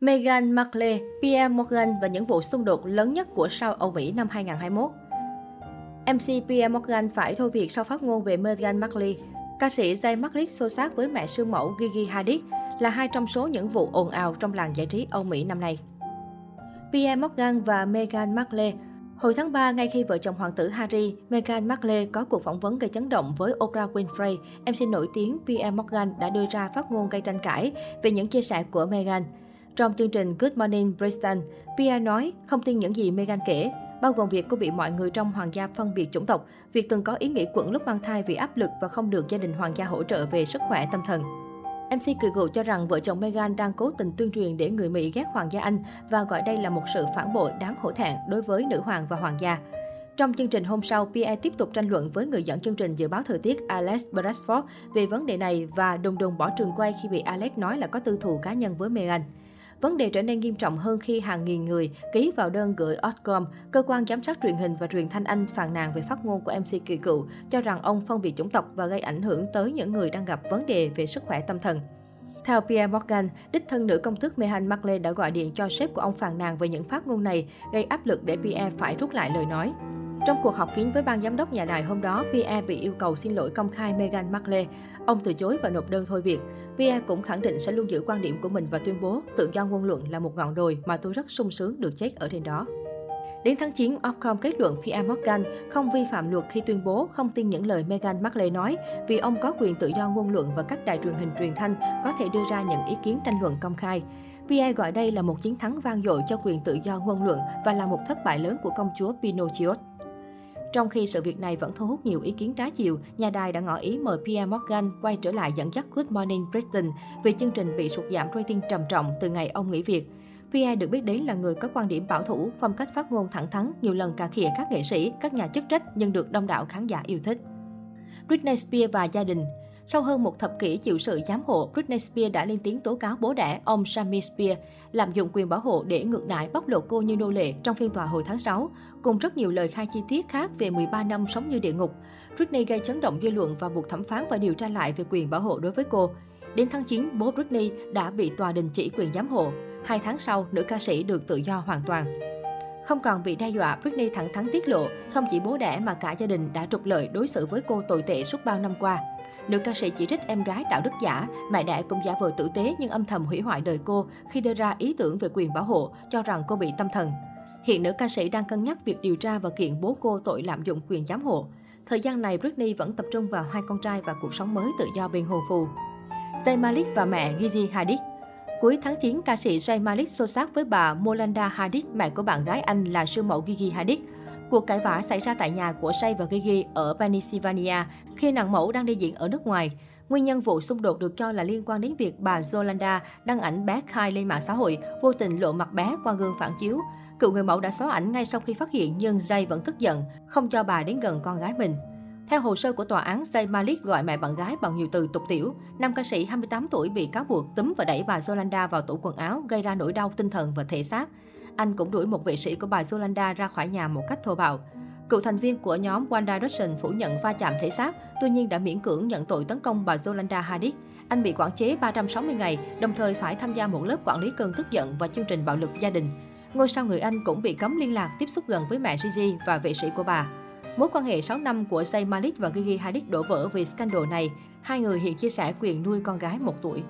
Meghan Markle, Pierre Morgan và những vụ xung đột lớn nhất của sao Âu Mỹ năm 2021. MC Pierre Morgan phải thôi việc sau phát ngôn về Meghan Markle. Ca sĩ Jay Markle xô xát với mẹ siêu mẫu Gigi Hadid là hai trong số những vụ ồn ào trong làng giải trí Âu Mỹ năm nay. Pierre Morgan và Meghan Markle Hồi tháng 3, ngay khi vợ chồng hoàng tử Harry, Meghan Markle có cuộc phỏng vấn gây chấn động với Oprah Winfrey, MC nổi tiếng Pierre Morgan đã đưa ra phát ngôn gây tranh cãi về những chia sẻ của Meghan. Trong chương trình Good Morning Britain, Pierre nói không tin những gì Meghan kể, bao gồm việc cô bị mọi người trong hoàng gia phân biệt chủng tộc, việc từng có ý nghĩ quẩn lúc mang thai vì áp lực và không được gia đình hoàng gia hỗ trợ về sức khỏe tâm thần. MC cười gượng cho rằng vợ chồng Meghan đang cố tình tuyên truyền để người Mỹ ghét hoàng gia Anh và gọi đây là một sự phản bội đáng hổ thẹn đối với nữ hoàng và hoàng gia. Trong chương trình hôm sau, Pierre tiếp tục tranh luận với người dẫn chương trình dự báo thời tiết Alex Bradford về vấn đề này và đùng đùng bỏ trường quay khi bị Alex nói là có tư thù cá nhân với Meghan. Vấn đề trở nên nghiêm trọng hơn khi hàng nghìn người ký vào đơn gửi Ofcom, cơ quan giám sát truyền hình và truyền thanh Anh phàn nàn về phát ngôn của MC kỳ cựu, cho rằng ông phân biệt chủng tộc và gây ảnh hưởng tới những người đang gặp vấn đề về sức khỏe tâm thần. Theo Pierre Morgan, đích thân nữ công tước Meghan Markle đã gọi điện cho sếp của ông phàn nàn về những phát ngôn này, gây áp lực để Pierre phải rút lại lời nói. Trong cuộc họp kín với ban giám đốc nhà đài hôm đó, Pierre bị yêu cầu xin lỗi công khai Meghan Markle. Ông từ chối và nộp đơn thôi việc. Pierre cũng khẳng định sẽ luôn giữ quan điểm của mình và tuyên bố tự do ngôn luận là một ngọn đồi mà tôi rất sung sướng được chết ở trên đó. Đến tháng 9, Ofcom kết luận Pierre Morgan không vi phạm luật khi tuyên bố không tin những lời Meghan Markle nói vì ông có quyền tự do ngôn luận và các đài truyền hình truyền thanh có thể đưa ra những ý kiến tranh luận công khai. Pierre gọi đây là một chiến thắng vang dội cho quyền tự do ngôn luận và là một thất bại lớn của công chúa Pinocchio. Trong khi sự việc này vẫn thu hút nhiều ý kiến trái chiều, nhà đài đã ngỏ ý mời Pierre Morgan quay trở lại dẫn dắt Good Morning Britain vì chương trình bị sụt giảm rating trầm trọng từ ngày ông nghỉ việc. Pierre được biết đến là người có quan điểm bảo thủ, phong cách phát ngôn thẳng thắn, nhiều lần cà khịa các nghệ sĩ, các nhà chức trách nhưng được đông đảo khán giả yêu thích. Britney Spears và gia đình sau hơn một thập kỷ chịu sự giám hộ, Britney Spears đã lên tiếng tố cáo bố đẻ, ông Sammy Spears, lạm dụng quyền bảo hộ để ngược đãi bóc lột cô như nô lệ trong phiên tòa hồi tháng 6, cùng rất nhiều lời khai chi tiết khác về 13 năm sống như địa ngục. Britney gây chấn động dư luận và buộc thẩm phán phải điều tra lại về quyền bảo hộ đối với cô. Đến tháng 9, bố Britney đã bị tòa đình chỉ quyền giám hộ. Hai tháng sau, nữ ca sĩ được tự do hoàn toàn. Không còn bị đe dọa, Britney thẳng thắn tiết lộ, không chỉ bố đẻ mà cả gia đình đã trục lợi đối xử với cô tồi tệ suốt bao năm qua. Nữ ca sĩ chỉ trích em gái đạo đức giả, mẹ đẻ cũng giả vờ tử tế nhưng âm thầm hủy hoại đời cô khi đưa ra ý tưởng về quyền bảo hộ, cho rằng cô bị tâm thần. Hiện nữ ca sĩ đang cân nhắc việc điều tra và kiện bố cô tội lạm dụng quyền giám hộ. Thời gian này, Britney vẫn tập trung vào hai con trai và cuộc sống mới tự do bên hồ phù. Zayn Malik và mẹ Gigi Hadid Cuối tháng 9, ca sĩ Zayn Malik xô xát với bà Molanda Hadid, mẹ của bạn gái anh là siêu mẫu Gigi Hadid. Cuộc cãi vã xảy ra tại nhà của Shay và Gigi ở Pennsylvania khi nàng mẫu đang đi diễn ở nước ngoài. Nguyên nhân vụ xung đột được cho là liên quan đến việc bà Yolanda đăng ảnh bé Kai lên mạng xã hội, vô tình lộ mặt bé qua gương phản chiếu. Cựu người mẫu đã xóa ảnh ngay sau khi phát hiện nhưng Jay vẫn tức giận, không cho bà đến gần con gái mình. Theo hồ sơ của tòa án, Jay Malik gọi mẹ bạn gái bằng nhiều từ tục tiểu. Nam ca sĩ 28 tuổi bị cáo buộc túm và đẩy bà Yolanda vào tủ quần áo, gây ra nỗi đau tinh thần và thể xác. Anh cũng đuổi một vệ sĩ của bà Yolanda ra khỏi nhà một cách thô bạo. Cựu thành viên của nhóm One Direction phủ nhận va chạm thể xác, tuy nhiên đã miễn cưỡng nhận tội tấn công bà Yolanda Hadid. Anh bị quản chế 360 ngày, đồng thời phải tham gia một lớp quản lý cơn tức giận và chương trình bạo lực gia đình. Ngôi sao người Anh cũng bị cấm liên lạc tiếp xúc gần với mẹ Gigi và vệ sĩ của bà. Mối quan hệ 6 năm của Zayn Malik và Gigi Hadid đổ vỡ vì scandal này. Hai người hiện chia sẻ quyền nuôi con gái một tuổi.